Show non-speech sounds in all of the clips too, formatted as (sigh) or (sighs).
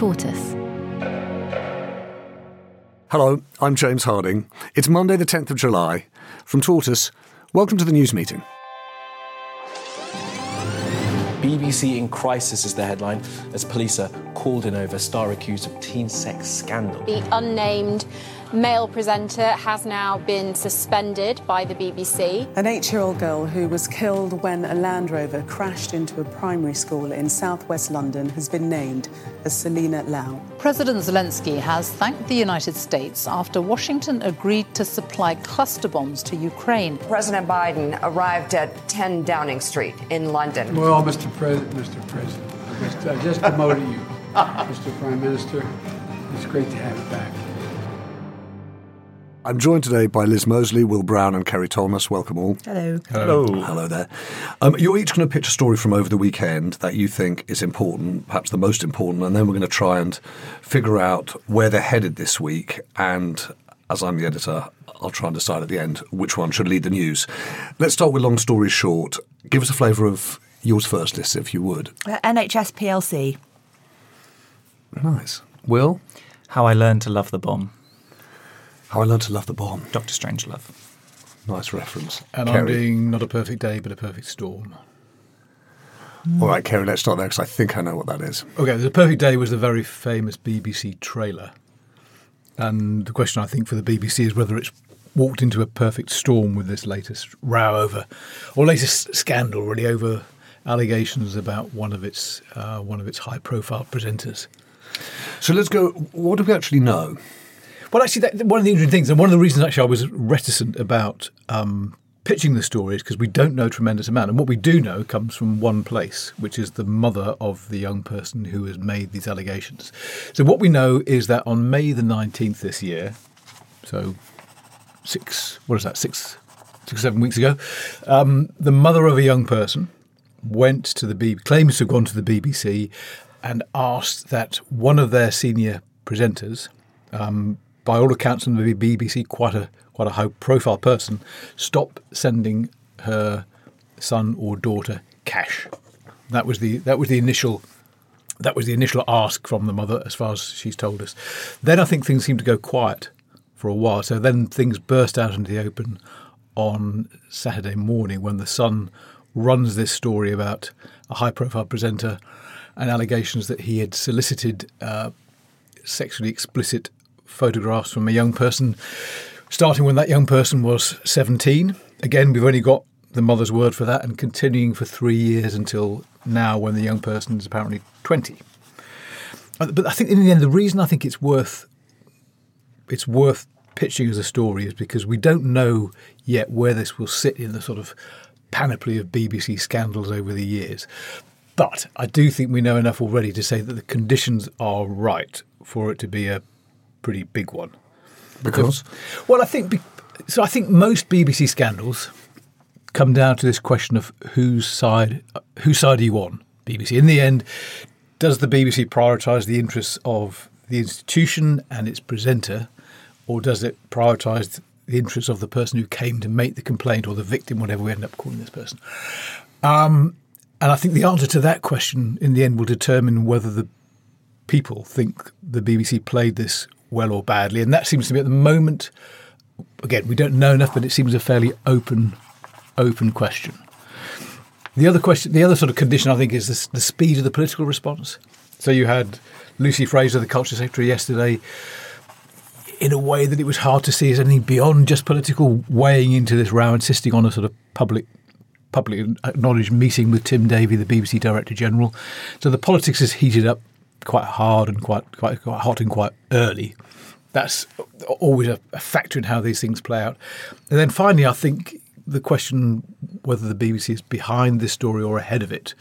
Tortoise. Hello, I'm James Harding. It's Monday, the 10th of July. From Tortoise, welcome to the news meeting. BBC in crisis is the headline as police are called in over star accused of teen sex scandal. The unnamed male presenter has now been suspended by the BBC. An eight year old girl who was killed when a Land Rover crashed into a primary school in southwest London has been named as Selena Lau. President Zelensky has thanked the United States after Washington agreed to supply cluster bombs to Ukraine. President Biden arrived at 10 Downing Street in London. Well, Mr. President, Mr. President, I just, I just promoted you, (laughs) Mr. Prime Minister. It's great to have you back. I'm joined today by Liz Moseley, Will Brown, and Ceri Thomas. Welcome all. Hello. Hello. Hello there. Um, you're each going to pitch a story from over the weekend that you think is important, perhaps the most important, and then we're going to try and figure out where they're headed this week. And as I'm the editor, I'll try and decide at the end which one should lead the news. Let's start with long story short. Give us a flavour of yours first, Liz, if you would. Uh, NHS PLC. Nice. Will? How I Learned to Love the Bomb. How I Learned to Love the Bomb. Doctor Strangelove. Nice reference. And Ceri. I'm doing not a perfect day, but a perfect storm. All right, Ceri, let's start there because I think I know what that is. Okay, The Perfect Day was the very famous BBC trailer. And the question I think for the BBC is whether it's walked into a perfect storm with this latest row over, or latest scandal really over allegations about one of its uh, one of its high profile presenters. So let's go. What do we actually know? Well, actually, that, one of the interesting things, and one of the reasons actually I was reticent about um, pitching the story is because we don't know a tremendous amount. And what we do know comes from one place, which is the mother of the young person who has made these allegations. So, what we know is that on May the 19th this year, so six, what is that, six, six or seven weeks ago, um, the mother of a young person went to the BBC, claims to have gone to the BBC and asked that one of their senior presenters, um, by all accounts from the BBC, quite a quite a high profile person, stop sending her son or daughter cash. That was the that was the initial that was the initial ask from the mother, as far as she's told us. Then I think things seemed to go quiet for a while. So then things burst out into the open on Saturday morning when the Sun runs this story about a high profile presenter and allegations that he had solicited uh, sexually explicit photographs from a young person, starting when that young person was 17. Again, we've only got the mother's word for that and continuing for three years until now when the young person is apparently 20. Uh, But I think in the end, the reason I think it's worth it's worth pitching as a story is because we don't know yet where this will sit in the sort of panoply of BBC scandals over the years. But I do think we know enough already to say that the conditions are right for it to be a pretty big one. Because? Well, I think be- so. I think most BBC scandals come down to this question of whose side whose side are you on? BBC. In the end, does the BBC prioritise the interests of the institution and its presenter, or does it prioritise the interests of the person who came to make the complaint or the victim, whatever we end up calling this person? Um, and I think the answer to that question in the end will determine whether the people think the BBC played this well or badly. And that seems to be at the moment, again, we don't know enough, but it seems a fairly open, open question. The other question, the other sort of condition, I think, is the, speed of the political response. So you had Lucy Frazer, the culture secretary, yesterday, in a way that it was hard to see as anything beyond just political weighing into this row, insisting on a sort of public publicly acknowledged meeting with Tim Davie, the BBC Director General. So the politics has heated up quite hard and quite quite, quite hot and quite early. That's always a, a factor in how these things play out. And then finally, I think the question whether the BBC is behind this story or ahead of it.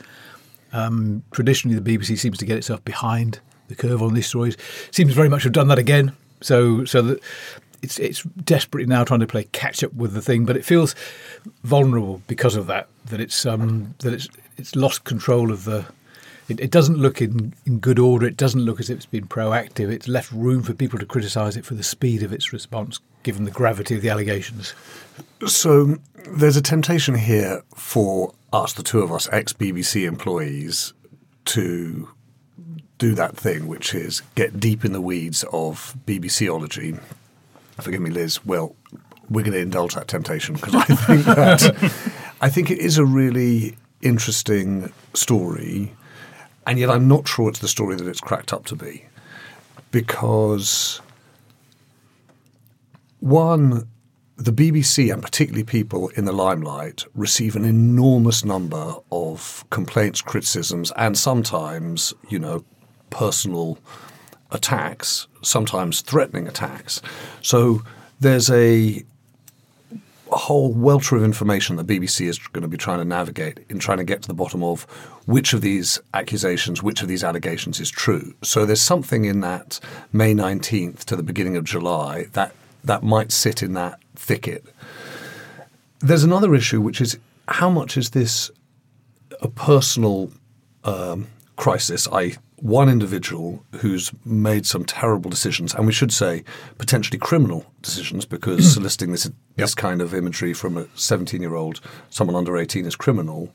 Um, traditionally, the BBC seems to get itself behind the curve on these stories. Seems very much to have done that again. So, so that it's it's desperately now trying to play catch up with the thing, but it feels vulnerable because of that. That it's um, that it's it's lost control of the. It, it doesn't look in, in good order. It doesn't look as if it's been proactive. It's left room for people to criticise it for the speed of its response, given the gravity of the allegations. So there's a temptation here for us, the two of us, ex BBC employees, to do that thing, which is get deep in the weeds of BBCology. Forgive me, Liz. Well, we're going to indulge that temptation because I think that (laughs) I think it is a really interesting story, and yet I'm not sure it's the story that it's cracked up to be, because one the BBC and particularly people in the limelight receive an enormous number of complaints, criticisms, and sometimes, you know, personal attacks, sometimes threatening attacks. So there's a, whole welter of information the BBC is going to be trying to navigate in trying to get to the bottom of which of these accusations, which of these allegations is true. So there's something in that May 19th to the beginning of July that that might sit in that thicket. There's another issue, which is how much is this a personal um, crisis, i.e., one individual who's made some terrible decisions, and we should say potentially criminal decisions, because hmm. soliciting this this kind of imagery from a 17 year old, someone under 18, is criminal.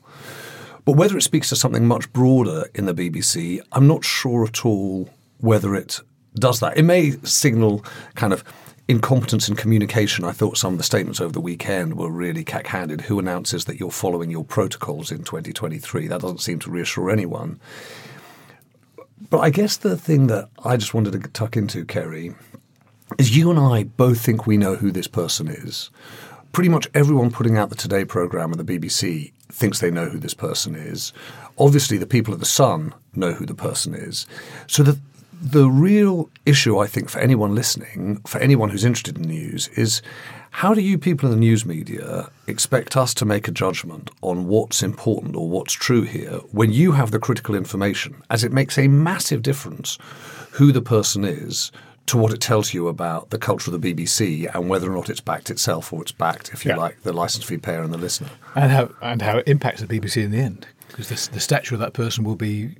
But whether it speaks to something much broader in the BBC, I'm not sure at all whether it does that. It may signal kind of incompetence in communication. I thought some of the statements over the weekend were really cack-handed. Who announces that you're following your protocols in 2023? That doesn't seem to reassure anyone. But I guess the thing that I just wanted to tuck into, Ceri, is you and I both think we know who this person is. Pretty much everyone putting out the Today programme of the BBC thinks they know who this person is. Obviously, the people at The Sun know who the person is. So the, the real issue, I think, for anyone listening, for anyone who's interested in news, is how do you people in the news media expect us to make a judgment on what's important or what's true here when you have the critical information, as it makes a massive difference who the person is to what it tells you about the culture of the BBC and whether or not it's backed itself or it's backed, if you Yeah. like, the license fee payer and the listener. and how and how it impacts the BBC in the end, because the, the stature of that person will be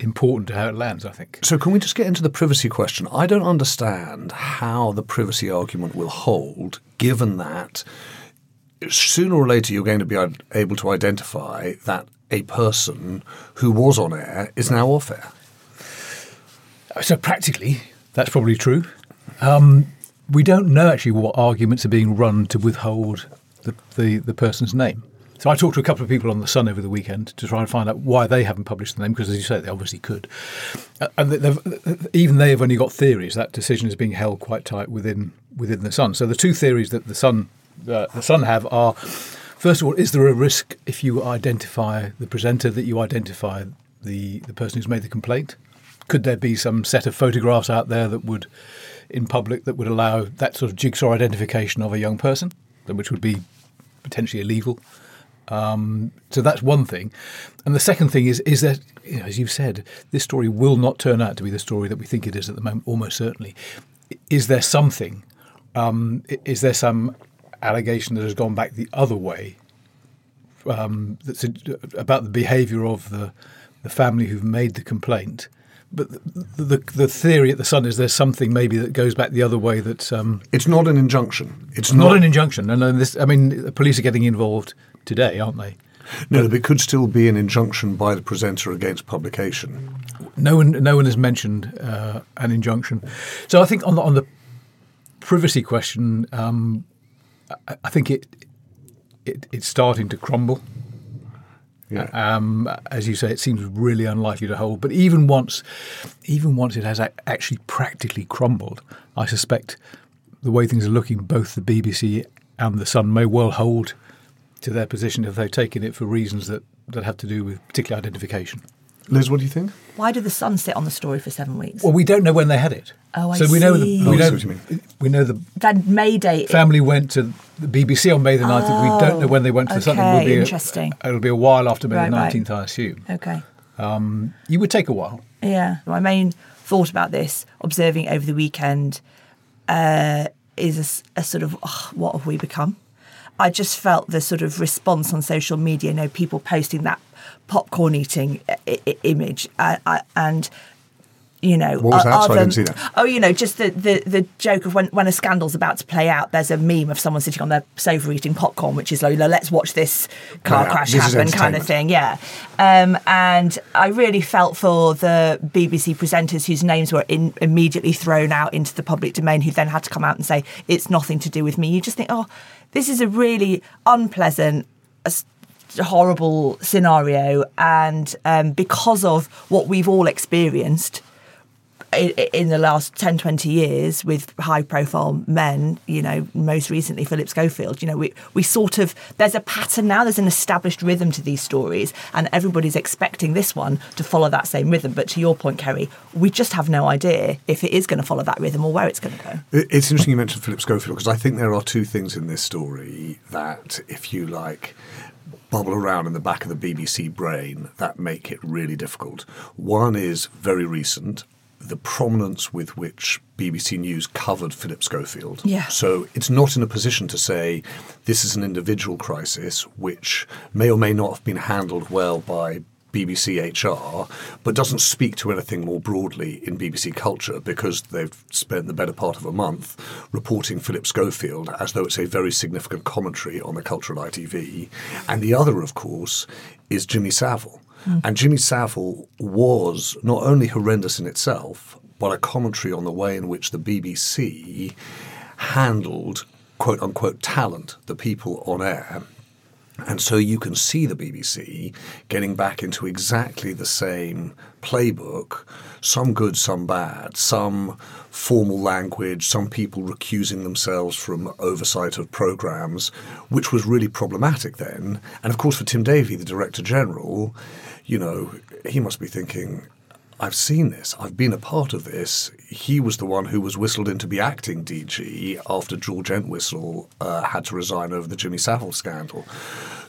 important to how it lands. I think. So, can we just get into the privacy question? I don't understand how the privacy argument will hold, given that sooner or later you're going to be able to identify that a person who was on air is now off air. So practically, that's probably true. Um, we don't know actually what arguments are being run to withhold the, the, the person's name. So I talked to a couple of people on the Sun over the weekend to try and find out why they haven't published the name, because as you say, they obviously could. Uh, And even they have only got theories. That decision is being held quite tight within within the Sun. So the two theories that the Sun uh, the Sun have are: first of all, is there a risk if you identify the presenter that you identify the the person who's made the complaint? Could there be some set of photographs out there that would, in public, that would allow that sort of jigsaw identification of a young person, which would be potentially illegal? Um, so that's one thing, and the second thing is is that you know, as you've said, this story will not turn out to be the story that we think it is at the moment. Almost certainly, is there something? Um, is there some allegation that has gone back the other way? Um, that's a, about the behaviour of the the family who've made the complaint. But the, the the theory at the Sun is there's something maybe that goes back the other way. That um, It's not an injunction. It's not, not- an injunction. And this, I mean, the police are getting involved today, aren't they? No, but it could still be an injunction by the presenter against publication. No one, no one has mentioned uh, an injunction. So I think on the, on the privacy question, um, I, I think it, it it's starting to crumble. Um, as you say, it seems really unlikely to hold. But even once, even once it has ac- actually practically crumbled, I suspect the way things are looking, both the BBC and the Sun may well hold to their position if they've taken it for reasons that, that have to do with particular identification. Liz, what do you think? Why did the Sun sit on the story for seven weeks? Well, we don't know when they had it. Oh, I so we know the, we Oh, know see what you mean. we know the Then May Day. family went to the BBC on May the 19th. we don't know when they went to the Sun. It will okay, be a- interesting. it'll be a while after May Right, the right. 19th, I assume. Okay. Um, you would take a while. Yeah. My main thought about this, observing over the weekend, uh, is a sort of "Ugh, what have we become? I just felt the sort of response on social media, you know, people posting that popcorn eating I- I- image, uh, and you know, What was that? are Sorry, I didn't them-. Oh, you know, just the, the, the joke of when, when a scandal's about to play out, there's a meme of someone sitting on their sofa eating popcorn, which is like, let's watch this car out. crash This happen kind of thing. Yeah. Um, and I really felt for the BBC presenters whose names were in, immediately thrown out into the public domain, who then had to come out and say, it's nothing to do with me. You just think, oh, this is a really unpleasant, horrible scenario. And um, because of what we've all experienced, in the last 10, 20 years with high profile men, you know, most recently Philip Schofield, you know, we, we sort of, there's a pattern now, there's an established rhythm to these stories, and everybody's expecting this one to follow that same rhythm. But to your point, Ceri, we just have no idea if it is going to follow that rhythm or where it's going to go. It's interesting you mentioned Philip Schofield because I think there are two things in this story that, if you like, bubble around in the back of the BBC brain that make it really difficult. One is very recent. The prominence with which BBC News covered Philip Schofield. Yeah. So it's not in a position to say this is an individual crisis which may or may not have been handled well by BBC HR, but doesn't speak to anything more broadly in BBC culture because they've spent the better part of a month reporting Philip Schofield as though it's a very significant commentary on the culture at ITV. And the other, of course, is Jimmy Savile. Mm. And Jimmy Savile was not only horrendous in itself, but a commentary on the way in which the BBC handled quote unquote talent, the people on air. And so you can see the BBC getting back into exactly the same playbook, some good, some bad, some formal language, some people recusing themselves from oversight of programmes, which was really problematic then. And of course, for Tim Davie, the Director General, you know, he must be thinking, I've seen this. I've been a part of this. He was the one who was whistled in to be acting DG after George Entwistle uh, had to resign over the Jimmy Savile scandal.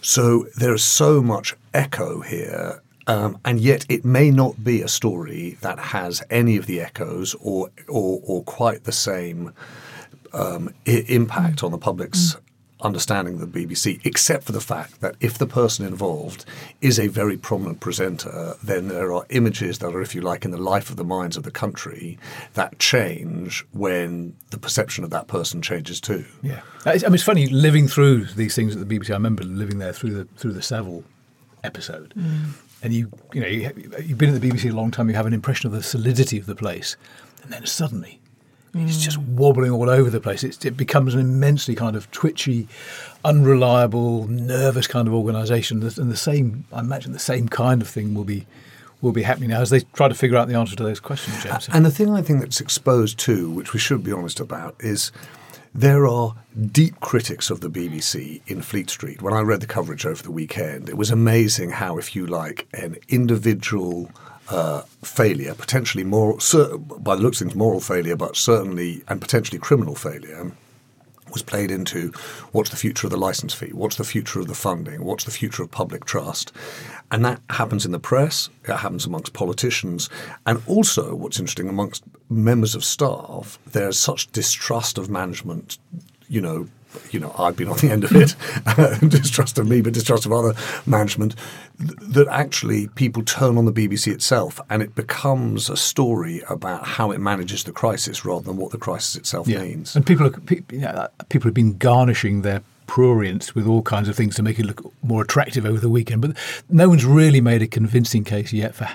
So there is so much echo here. Um, and yet, it may not be a story that has any of the echoes or or, or quite the same um, I- impact on the public's understanding of the BBC, except for the fact that if the person involved is a very prominent presenter, then there are images that are, if you like, in the life of the minds of the country that change when the perception of that person changes too. Yeah, uh, I mean, it's funny living through these things at the BBC. I remember living there through the through the Savile episode, mm. and you you know you, you've been at the BBC a long time. You have an impression of the solidity of the place, and then suddenly it's just mm. wobbling all over the place. It's, it becomes an immensely kind of twitchy, unreliable, nervous kind of organisation. And the same, I imagine, the same kind of thing will be will be happening now as they try to figure out the answer to those questions, James. And the thing I think that's exposed too, which we should be honest about, is there are deep critics of the BBC in Fleet Street. When I read the coverage over the weekend, it was amazing how, if you like, an individual uh, failure, potentially moral, cer- by the looks of things, moral failure, but certainly and potentially criminal failure, was played into what's the future of the license fee, what's the future of the funding, what's the future of public trust. And that happens in the press, it happens amongst politicians, and also what's interesting amongst members of staff, there's such distrust of management, you know. You know, I've been on the end of it, (laughs) (laughs) uh, distrust of me, but distrust of other management, th- that actually people turn on the BBC itself and it becomes a story about how it manages the crisis rather than what the crisis itself means. And people, are, pe- you know, uh, people have been garnishing their prurience with all kinds of things to make it look more attractive over the weekend. But no one's really made a convincing case yet for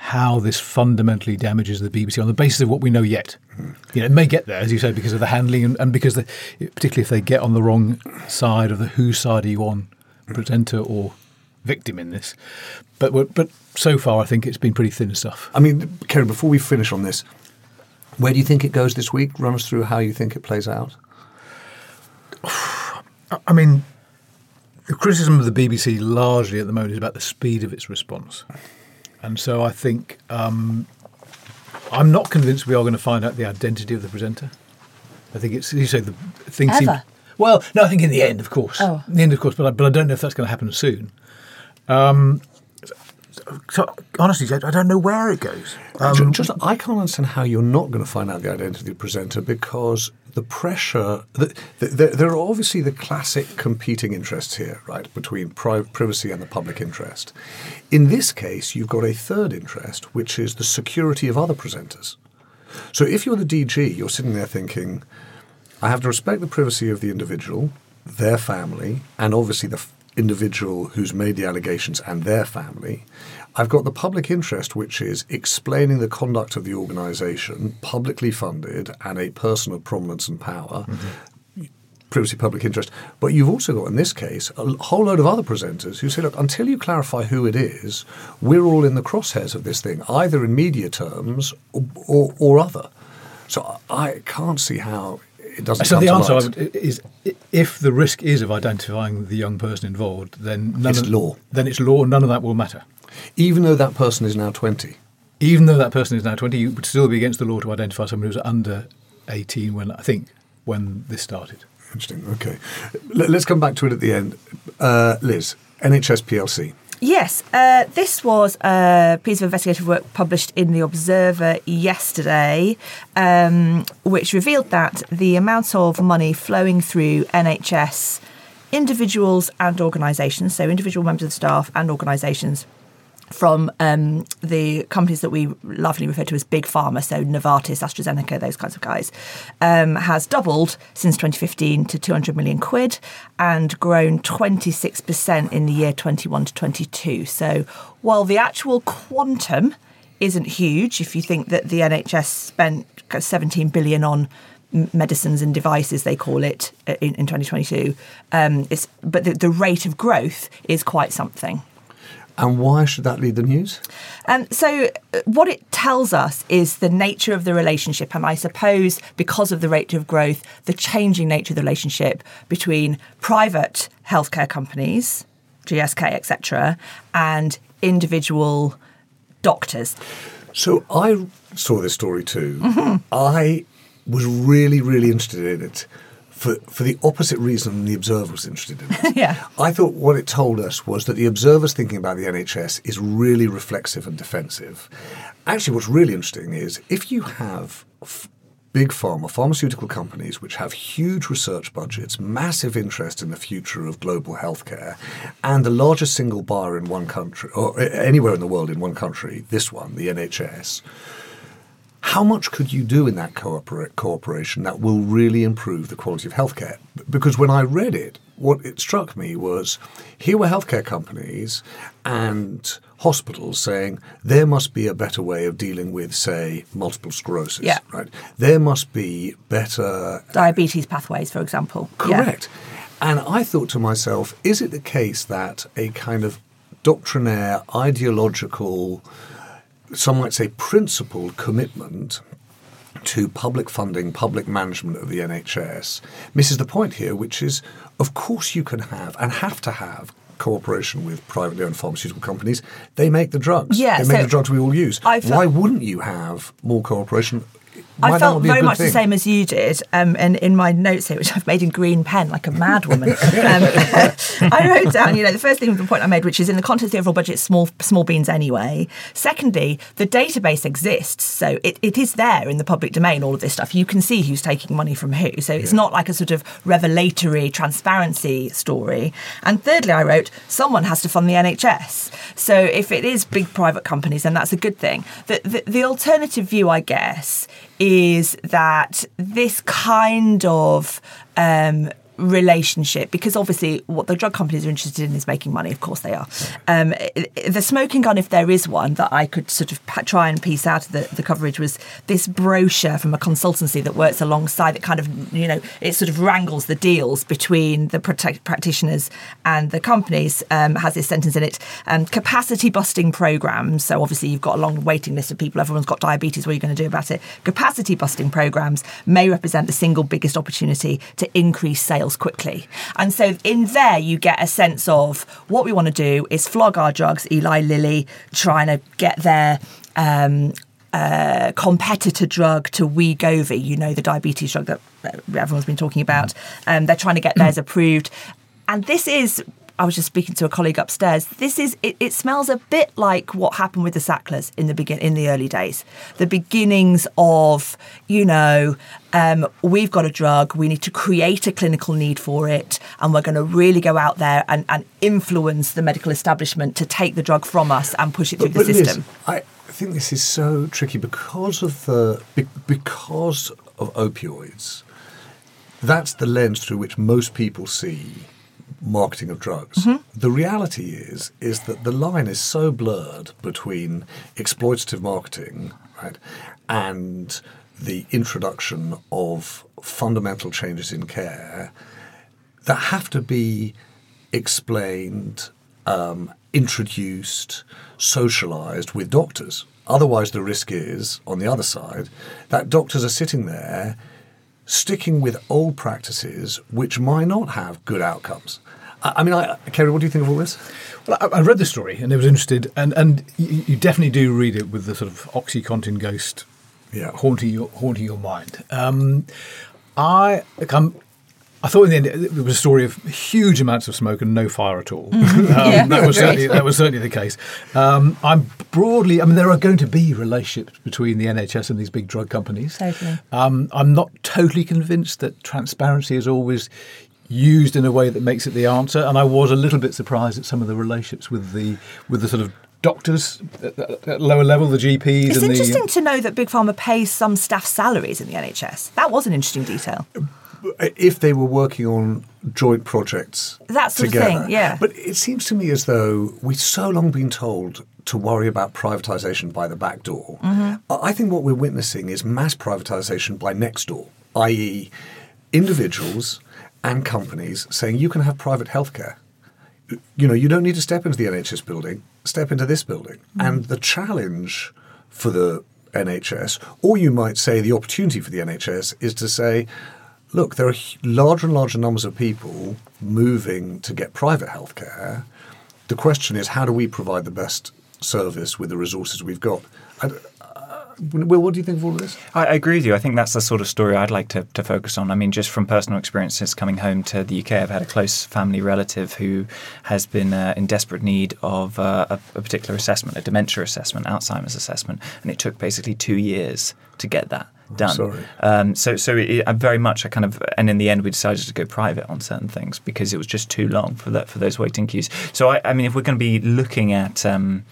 how this fundamentally damages the BBC on the basis of what we know yet. You know, it may get there, as you say, because of the handling and, and because, the, particularly if they get on the wrong side of the whose side are you on, presenter or victim in this. But but so far, I think it's been pretty thin stuff. I mean, Ceri, before we finish on this, where do you think it goes this week? Run us through how you think it plays out. (sighs) I mean, the criticism of the BBC largely at the moment is about the speed of its response. And so I think um, I'm not convinced we are going to find out the identity of the presenter. I think it's you say the things seem. Ever? Well, no, I think in the end, of course. Oh. In the end, of course, but I, but I don't know if that's going to happen soon. Um, so honestly, I don't know where it goes. Um, Ju- just, I can't understand how you're not going to find out the identity of the presenter because the pressure. The, the, there- there are obviously the classic competing interests here, right, between pri- privacy and the public interest. In this case, you've got a third interest, which is the security of other presenters. So if you're the DG, you're sitting there thinking, I have to respect the privacy of the individual, their family, and obviously the f- individual who's made the allegations and their family. I've got the public interest, which is explaining the conduct of the organisation, publicly funded, and a person of prominence and power. Mm-hmm. Privacy, public interest. But you've also got, in this case, a whole load of other presenters who say, look, until you clarify who it is, we're all in the crosshairs of this thing, either in media terms or, or, or other. So I can't see how it doesn't so the answer light. is if the risk is of identifying the young person involved, then none It's of, law. Then it's law. None of that will matter. Even though that person is now 20. Even though that person is now 20, you would still be against the law to identify someone who's under 18 when, I think, when this started. Interesting. Okay. Let- Let's come back to it at the end. Uh, Liz, NHS PLC. Yes, uh, this was a piece of investigative work published in The Observer yesterday, um, which revealed that the amount of money flowing through NHS individuals and organisations, so individual members of staff and organisations, from um, the companies that we lovingly refer to as big pharma, so Novartis, AstraZeneca, those kinds of guys, um, has doubled since 2015 to 200 million quid and grown 26% in the year 21 to 22. So while the actual quantum isn't huge, if you think that the NHS spent 17 billion on medicines and devices, they call it uh, in, in 2022, um, but the, the rate of growth is quite something. And why should that lead the news? Um, so, uh, what it tells us is the nature of the relationship, and I suppose because of the rate of growth, the changing nature of the relationship between private healthcare companies, GSK, etc., and individual doctors. So I saw this story too. I was really, really interested in it for, for the opposite reason the Observer was interested in (laughs) yeah. I thought what it told us was that the Observer's thinking about the NHS is really reflexive and defensive. Actually, what's really interesting is if you have f- big pharma, pharmaceutical companies, which have huge research budgets, massive interest in the future of global healthcare, and the largest single buyer in one country, or anywhere in the world in one country, this one, the NHS, how much could you do in that coopera- cooperation that will really improve the quality of healthcare? Because when I read it, what it struck me was here were healthcare companies and hospitals saying there must be a better way of dealing with, say, multiple sclerosis. Yeah. Right. There must be better uh, Diabetes pathways, for example. Yeah. Correct. And I thought to myself, is it the case that a kind of doctrinaire, ideological, some might say principled commitment to public funding, public management of the NHS misses the point here, which is, of course, you can have and have to have cooperation with privately owned pharmaceutical companies. They make the drugs. Yeah, they make so the drugs we all use. I felt- Why wouldn't you have more cooperation? I felt not be a very much the same as you did, um, and in my notes here, which I've made in green pen like a madwoman, (laughs) um, (laughs) I wrote down, you know, the first thing, the point I made, which is in the context of the overall budget, small small beans anyway. Secondly, the database exists, so it, it is there in the public domain. All of this stuff, you can see who's taking money from who, so it's not like a sort of revelatory transparency story. And thirdly, I wrote, someone has to fund the NHS. So if it is big private companies, then that's a good thing. The the, the alternative view, I guess, is that this kind of um, relationship, because obviously what the drug companies are interested in is making money, of course they are. Um, the smoking gun, if there is one that I could sort of try and piece out of the, the coverage, was this brochure from a consultancy that works alongside that kind of, you know, it sort of wrangles the deals between the protect- practitioners and the companies, um, has this sentence in it um, capacity busting programs. So obviously you've got a long waiting list of people, everyone's got diabetes, what are you going to do about it? Capacity busting programs may represent the single biggest opportunity to increase sales quickly. And so in there, you get a sense of what we want to do is flog our drugs, Eli Lilly, trying to get their um, uh, competitor drug to Wegovy, you know, the diabetes drug that uh, everyone's been talking about. Um, they're trying to get theirs approved. And this is I was just speaking to a colleague upstairs. This is it, it, smells a bit like what happened with the Sacklers in the begin in the early days. The beginnings of, you know, um, we've got a drug, we need to create a clinical need for it, and we're going to really go out there and, and influence the medical establishment to take the drug from us and push it through but, the system. Liz, I think this is so tricky because of the because of opioids. That's the lens through which most people see marketing of drugs. Mm-hmm. The reality is is that the line is so blurred between exploitative marketing, right, and the introduction of fundamental changes in care that have to be explained, um, introduced, socialized with doctors. Otherwise, the risk is, on the other side, that doctors are sitting there sticking with old practices which might not have good outcomes. I, mean, I, Ceri, what do you think of all this? Well, I, I read the story and it was interested, and, and you, you, definitely do read it with the sort of OxyContin ghost yeah. haunting your haunting your mind. Um, I I'm, I thought in the end it was a story of huge amounts of smoke and no fire at all. (laughs) Mm-hmm. um, yeah, that was certainly that was certainly the case. Um, I'm broadly. I mean, there are going to be relationships between the NHS and these big drug companies. Totally. Um, I'm not totally convinced that transparency is always used in a way that makes it the answer. And I was a little bit surprised at some of the relationships with the with the sort of doctors at, at lower level, the GPs. It's interesting the, to know that Big Pharma pays some staff salaries in the NHS. That was an interesting detail. If they were working on joint projects that sort together. thing, yeah. But it seems to me as though we've so long been told to worry about privatisation by the back door. Mm-hmm. I think what we're witnessing is mass privatisation by next door, i.e., individuals and companies saying you can have private healthcare. You know, you don't need to step into the NHS building, step into this building. Mm. And the challenge for the NHS, or you might say the opportunity for the NHS, is to say, look, there are larger and larger numbers of people moving to get private healthcare. The question is, how do we provide the best service with the resources we've got? And, Will, what do you think of all of this? I, agree with you. I think that's the sort of story I'd like to, to focus on. I mean, just from personal experiences coming home to the UK, I've had a close family relative who has been uh, in desperate need of uh, a, a, particular assessment, a dementia assessment, Alzheimer's assessment, and it took basically two years to get that done. Sorry. Um, so, so it, I very much, I kind of, and in the end, we decided to go private on certain things because it was just too long for that for those waiting queues. So, I, I mean, if we're going to be looking at um,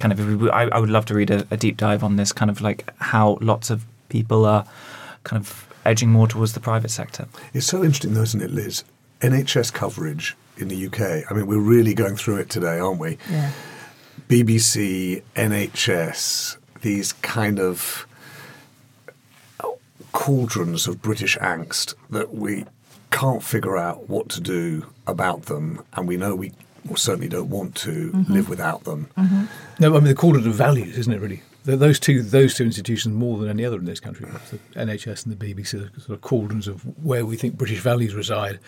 kind of I, I, would love to read a, a, deep dive on this kind of like how lots of people are kind of edging more towards the private sector. It's so interesting, though, isn't it, Liz? NHS coverage in the UK. I mean, we're really going through it today, aren't we? Yeah. BBC, NHS, these kind of cauldrons of British angst that we can't figure out what to do about them, and we know we or certainly don't want to mm-hmm. live without them. Mm-hmm. No, I mean the cauldron of values, isn't it? Really, those two those two institutions more than any other in this country, the NHS and the BBC, are sort of cauldrons of where we think British values reside,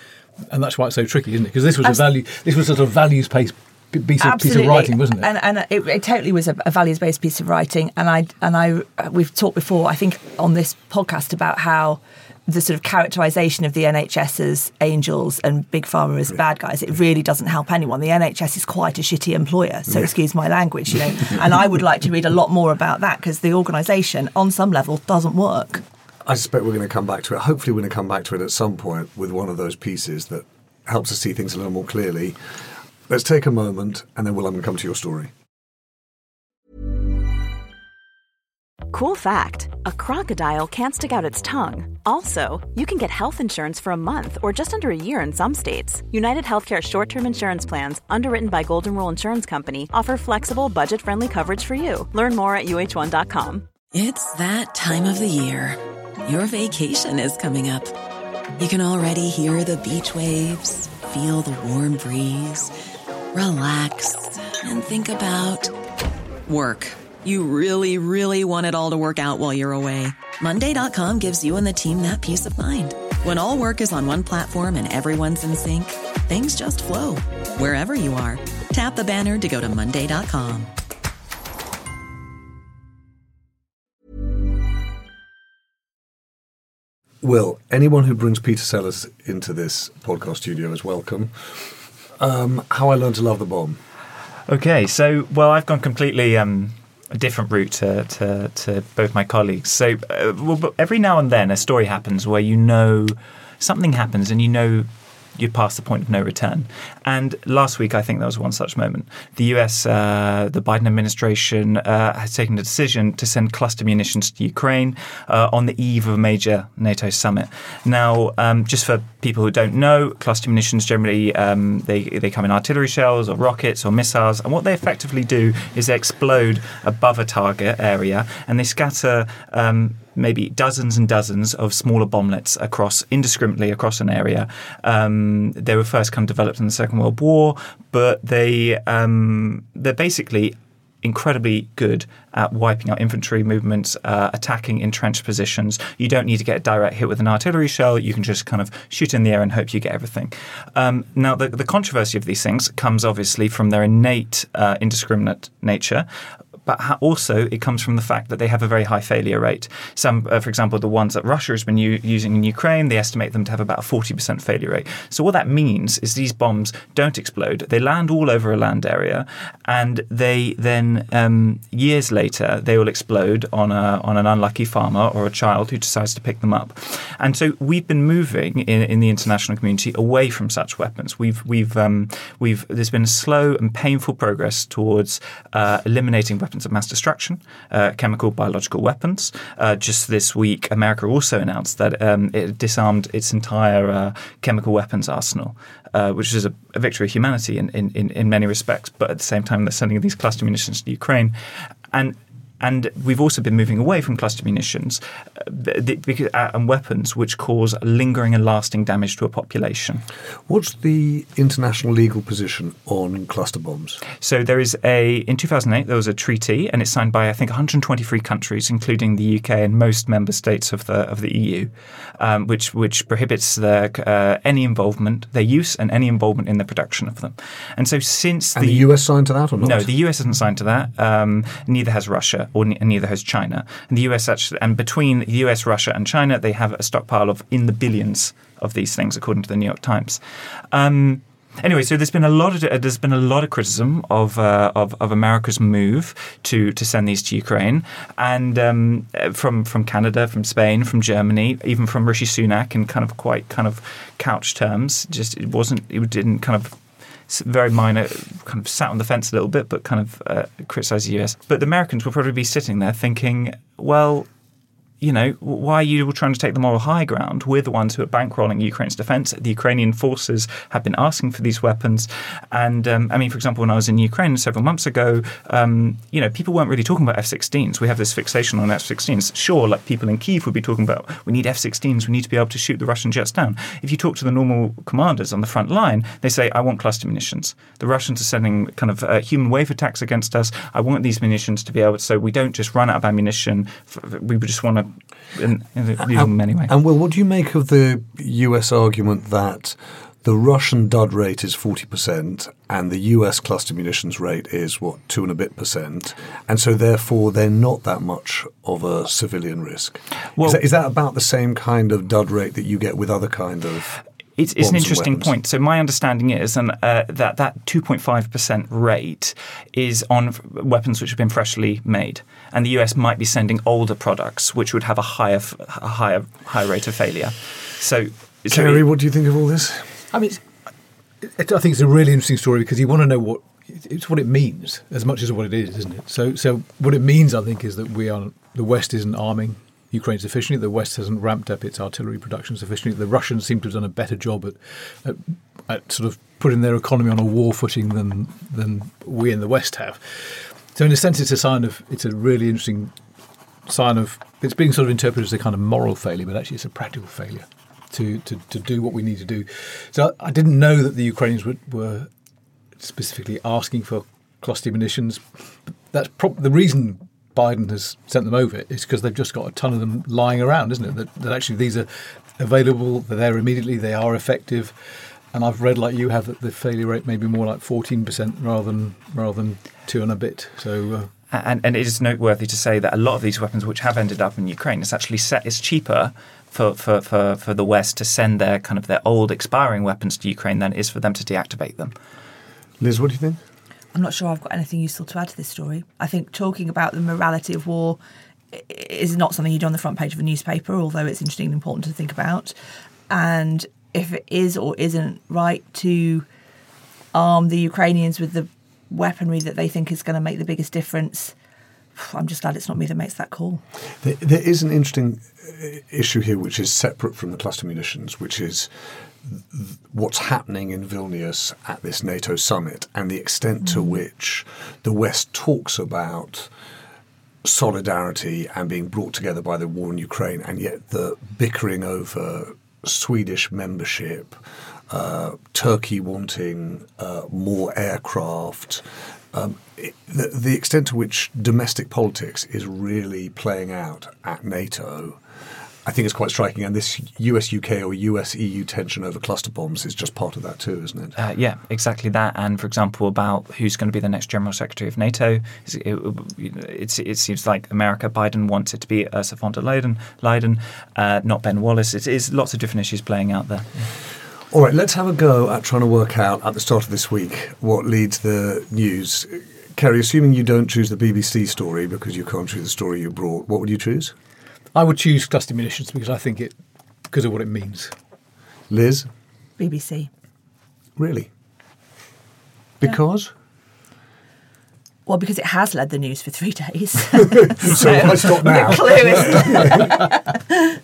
and that's why it's so tricky, isn't it? Because this was As- a value, this was sort of values based piece of, piece of, writing, wasn't it? And, and it, it, totally was a, a values based piece of writing. And I and I we've talked before, I think, on this podcast about how the sort of characterization of the NHS as angels and big pharma as bad guys, it really doesn't help anyone. The NHS is quite a shitty employer, so excuse my language, you know. (laughs) and I would like to read a lot more about that because the organisation, on some level, doesn't work. I suspect we're going to come back to it. Hopefully, we're going to come back to it at some point with one of those pieces that helps us see things a little more clearly. Let's take a moment, and then we'll I'm going to come to your story. Cool fact a crocodile can't stick out its tongue. Also, you can get health insurance for a month or just under a year in some states. United Healthcare short term insurance plans, underwritten by Golden Rule Insurance Company, offer flexible, budget friendly coverage for you. Learn more at uh1.com. It's that time of the year. Your vacation is coming up. You can already hear the beach waves, feel the warm breeze, relax, and think about work. You really, really want it all to work out while you're away. Monday.com gives you and the team that peace of mind. When all work is on one platform and everyone's in sync, things just flow wherever you are. Tap the banner to go to Monday.com. Will, anyone who brings Peter Sellers into this podcast studio is welcome. Um, how I learned to love the bomb. Okay, so well, I've gone completely um, a different route to, to, to both my colleagues. So, uh, well, every now and then, a story happens where you know something happens, and you know you're past the point of no return. And last week, I think there was one such moment. The US, uh, the Biden administration, uh, has taken a decision to send cluster munitions to Ukraine uh, on the eve of a major NATO summit. Now, um, just for people who don't know, cluster munitions generally um, they they come in artillery shells or rockets or missiles, and what they effectively do is they explode above a target area and they scatter. Um, maybe dozens and dozens of smaller bomblets across indiscriminately across an area. Um, they were first kind of developed in the Second World War, but they um, they're basically incredibly good at wiping out infantry movements, uh, attacking entrenched positions. You don't need to get a direct hit with an artillery shell. You can just kind of shoot in the air and hope you get everything. Um, now, the, the controversy of these things comes obviously from their innate uh, indiscriminate nature but also it comes from the fact that they have a very high failure rate. Some, uh, for example, the ones that Russia has been u- using in Ukraine, they estimate them to have about a 40% failure rate. So what that means is these bombs don't explode. They land all over a land area, and they then um, years later they will explode on a on an unlucky farmer or a child who decides to pick them up. And so we've been moving in, in the international community away from such weapons. We've we've um, we've there's been slow and painful progress towards uh, eliminating weapons weapons of mass destruction, uh, chemical, biological weapons. Uh, just this week, America also announced that um, it disarmed its entire uh, chemical weapons arsenal, uh, which is a, a, victory of humanity in, in, in many respects. But at the same time, they're sending these cluster munitions to Ukraine. And and we've also been moving away from cluster munitions uh, uh, and weapons which cause lingering and lasting damage to a population. What's the international legal position on cluster bombs? So there is a in 2008 there was a treaty and it's signed by I think 123 countries, including the UK and most member states of the of the EU, um, which which prohibits the, uh, any involvement, their use, and any involvement in the production of them. And so since and the, the US signed to that or not? No, the US hasn't signed to that. Um, neither has Russia or neither has China. And the US actually, and between the US, Russia, and China, they have a stockpile of in the billions of these things, according to the New York Times. Um, anyway, so there's been a lot of uh, there's been a lot of criticism of uh, of, of, America's move to to send these to Ukraine, and um, from from Canada, from Spain, from Germany, even from Rishi Sunak in kind of quite kind of couch terms. Just it wasn't it didn't kind of very minor, kind of sat on the fence a little bit, but kind of uh, criticise the US. But the Americans will probably be sitting there thinking, well, you know, why are you trying to take the moral high ground? We're the ones who are bankrolling Ukraine's defense. The Ukrainian forces have been asking for these weapons. And um, I mean, for example, when I was in Ukraine several months ago, um, you know, people weren't really talking about F 16s. We have this fixation on F 16s. Sure, like people in Kiev would be talking about, we need F 16s, we need to be able to shoot the Russian jets down. If you talk to the normal commanders on the front line, they say, I want cluster munitions. The Russians are sending kind of uh, human wave attacks against us. I want these munitions to be able to, so we don't just run out of ammunition. We just want to in, in, in many ways. And Will, what do you make of the US argument that the Russian dud rate is 40% and the US cluster munitions rate is, what, two and a bit percent? And so therefore they're not that much of a civilian risk. Well, is, that, is that about the same kind of dud rate that you get with other kind of it's, it's an interesting point. So my understanding is and, uh, that that 2.5% rate is on weapons which have been freshly made and the US might be sending older products which would have a higher a higher higher rate of failure. So, so Ceri, what do you think of all this? I mean, it, I think it's a really interesting story because you want to know what it's what it means as much as what it is, isn't it? So, so what it means, I think, is that we are the West isn't arming Ukraine sufficiently. The West hasn't ramped up its artillery production sufficiently. The Russians seem to have done a better job at, at, at sort of putting their economy on a war footing than than we in the West have. So in a sense, it's a sign of it's a really interesting sign of it's being sort of interpreted as a kind of moral failure, but actually it's a practical failure to to, to do what we need to do. So I didn't know that the Ukrainians were, were specifically asking for cluster munitions. That's the reason Biden has sent them over, is because they've just got a ton of them lying around, isn't it? That, that actually these are available, they're there immediately, they are effective. And I've read, like you have, that the failure rate may be more like 14% rather than rather than two and a bit. So uh, And, and it is noteworthy to say that a lot of these weapons, which have ended up in Ukraine, it's actually set, it's cheaper for, for, for, for the West to send their kind of their old expiring weapons to Ukraine than it is for them to deactivate them. Liz, what do you think? I'm not sure I've got anything useful to add to this story. I think talking about the morality of war is not something you do on the front page of a newspaper, although it's interesting and important to think about. And if it is or isn't right to arm the Ukrainians with the weaponry that they think is going to make the biggest difference, I'm just glad it's not me that makes that call. There, there is an interesting uh, issue here, which is separate from the cluster munitions, which is th- what's happening in Vilnius at this NATO summit and the extent to which the West talks about solidarity and being brought together by the war in Ukraine, and yet the bickering over Swedish membership, uh, Turkey wanting uh, more aircraft. Um, it, the, the extent to which domestic politics is really playing out at NATO, I think is quite striking. And this US UK or US EU tension over cluster bombs is just part of that too, isn't it? Uh, yeah, exactly that. And for example, about who's going to be the next General Secretary of NATO, it, it, it seems like America, Biden wants it to be Ursula von der Leyen, Leyen uh, not Ben Wallace. It is lots of different issues playing out there. All right, let's have a go at trying to work out at the start of this week what leads the news. Ceri, assuming you don't choose the BBC story because you can't choose the story you brought, what would you choose? I would choose cluster munitions because I think it because of what it means. Liz, BBC. really? Because? Well, because it has led the news for three (laughs) days. (laughs) So why stop now? The clue is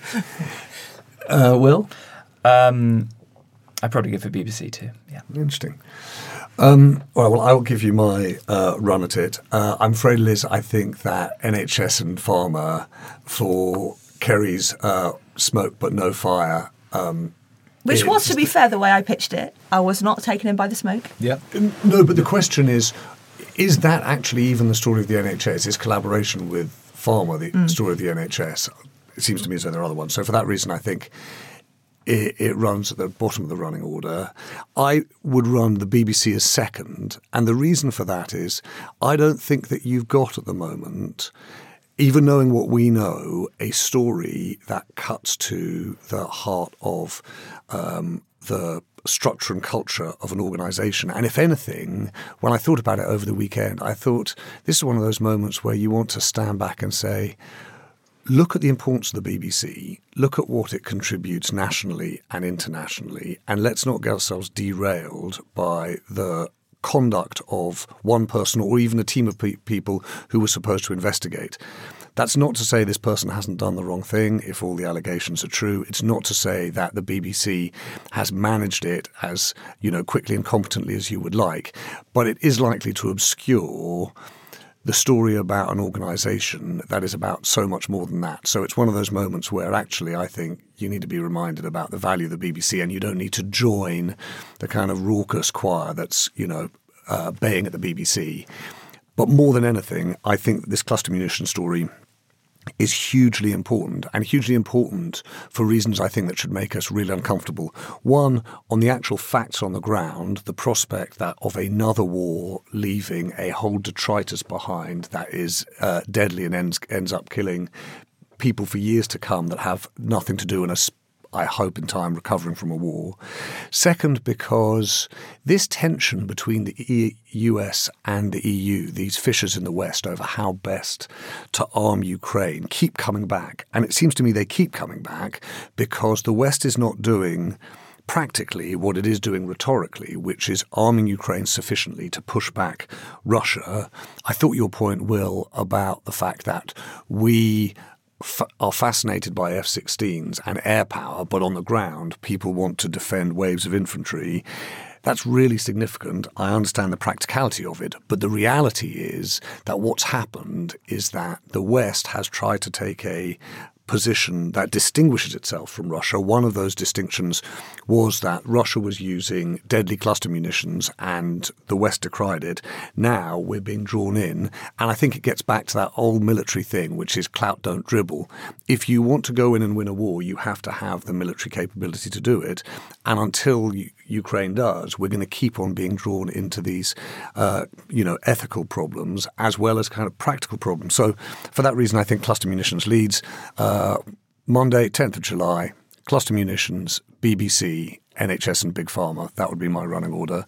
(laughs) Uh, Will? Um, I'd probably go for BBC too. Yeah. Interesting. Um, all right, well, I'll give you my uh, run at it. Uh, I'm afraid, Liz, I think that NHS and Pharma for Ceri's uh, smoke but no fire. Um, Which was, to be fair, the way I pitched it. I was not taken in by the smoke. Yeah. No, but the question is is that actually even the story of the NHS? Is collaboration with Pharma the Mm. story of the NHS? It seems to me as though there are other ones. So for that reason, I think it, it runs at the bottom of the running order. I would run the BBC as second, and the reason for that is I don't think that you've got at the moment. Even knowing what we know, a story that cuts to the heart of um, the structure and culture of an organisation. And if anything, when I thought about it over the weekend, I thought this is one of those moments where you want to stand back and say, look at the importance of the BBC, look at what it contributes nationally and internationally, and let's not get ourselves derailed by the conduct of one person or even a team of pe- people who were supposed to investigate. That's not to say this person hasn't done the wrong thing if all the allegations are true. It's not to say that the BBC has managed it as, you know, quickly and competently as you would like, but it is likely to obscure the story about an organisation that is about so much more than that. So it's one of those moments where actually I think you need to be reminded about the value of the BBC and you don't need to join the kind of raucous choir that's, you know, uh, baying at the BBC. But more than anything, I think this cluster munition story is hugely important and hugely important for reasons I think that should make us really uncomfortable. One, on the actual facts on the ground, the prospect that of another war leaving a whole detritus behind that is uh, deadly and ends, ends up killing people for years to come that have nothing to do and are I hope in time recovering from a war. Second, because this tension between the e- US and the EU, these fissures in the West over how best to arm Ukraine, keep coming back. And it seems to me they keep coming back because the West is not doing practically what it is doing rhetorically, which is arming Ukraine sufficiently to push back Russia. I thought your point, Will, about the fact that we f- are fascinated by F 16s and air power, but on the ground, people want to defend waves of infantry. That's really significant. I understand the practicality of it, but the reality is that what's happened is that the West has tried to take a position that distinguishes itself from Russia. One of those distinctions was that Russia was using deadly cluster munitions and the West decried it. Now we're being drawn in. And I think it gets back to that old military thing, which is clout don't dribble. If you want to go in and win a war, you have to have the military capability to do it. And until you, Ukraine does, we're going to keep on being drawn into these, uh, you know, ethical problems as well as kind of practical problems. So, for that reason, I think cluster munitions leads. Uh, Monday, 10th of July, cluster munitions, BBC, NHS, and Big Pharma. That would be my running order.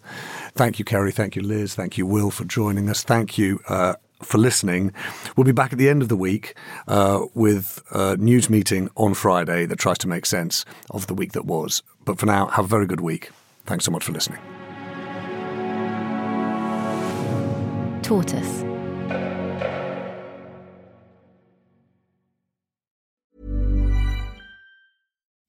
Thank you, Ceri. Thank you, Liz. Thank you, Will, for joining us. Thank you. Uh, for listening. We'll be back at the end of the week uh, with a news meeting on Friday that tries to make sense of the week that was. But for now, have a very good week. Thanks so much for listening. Tortoise.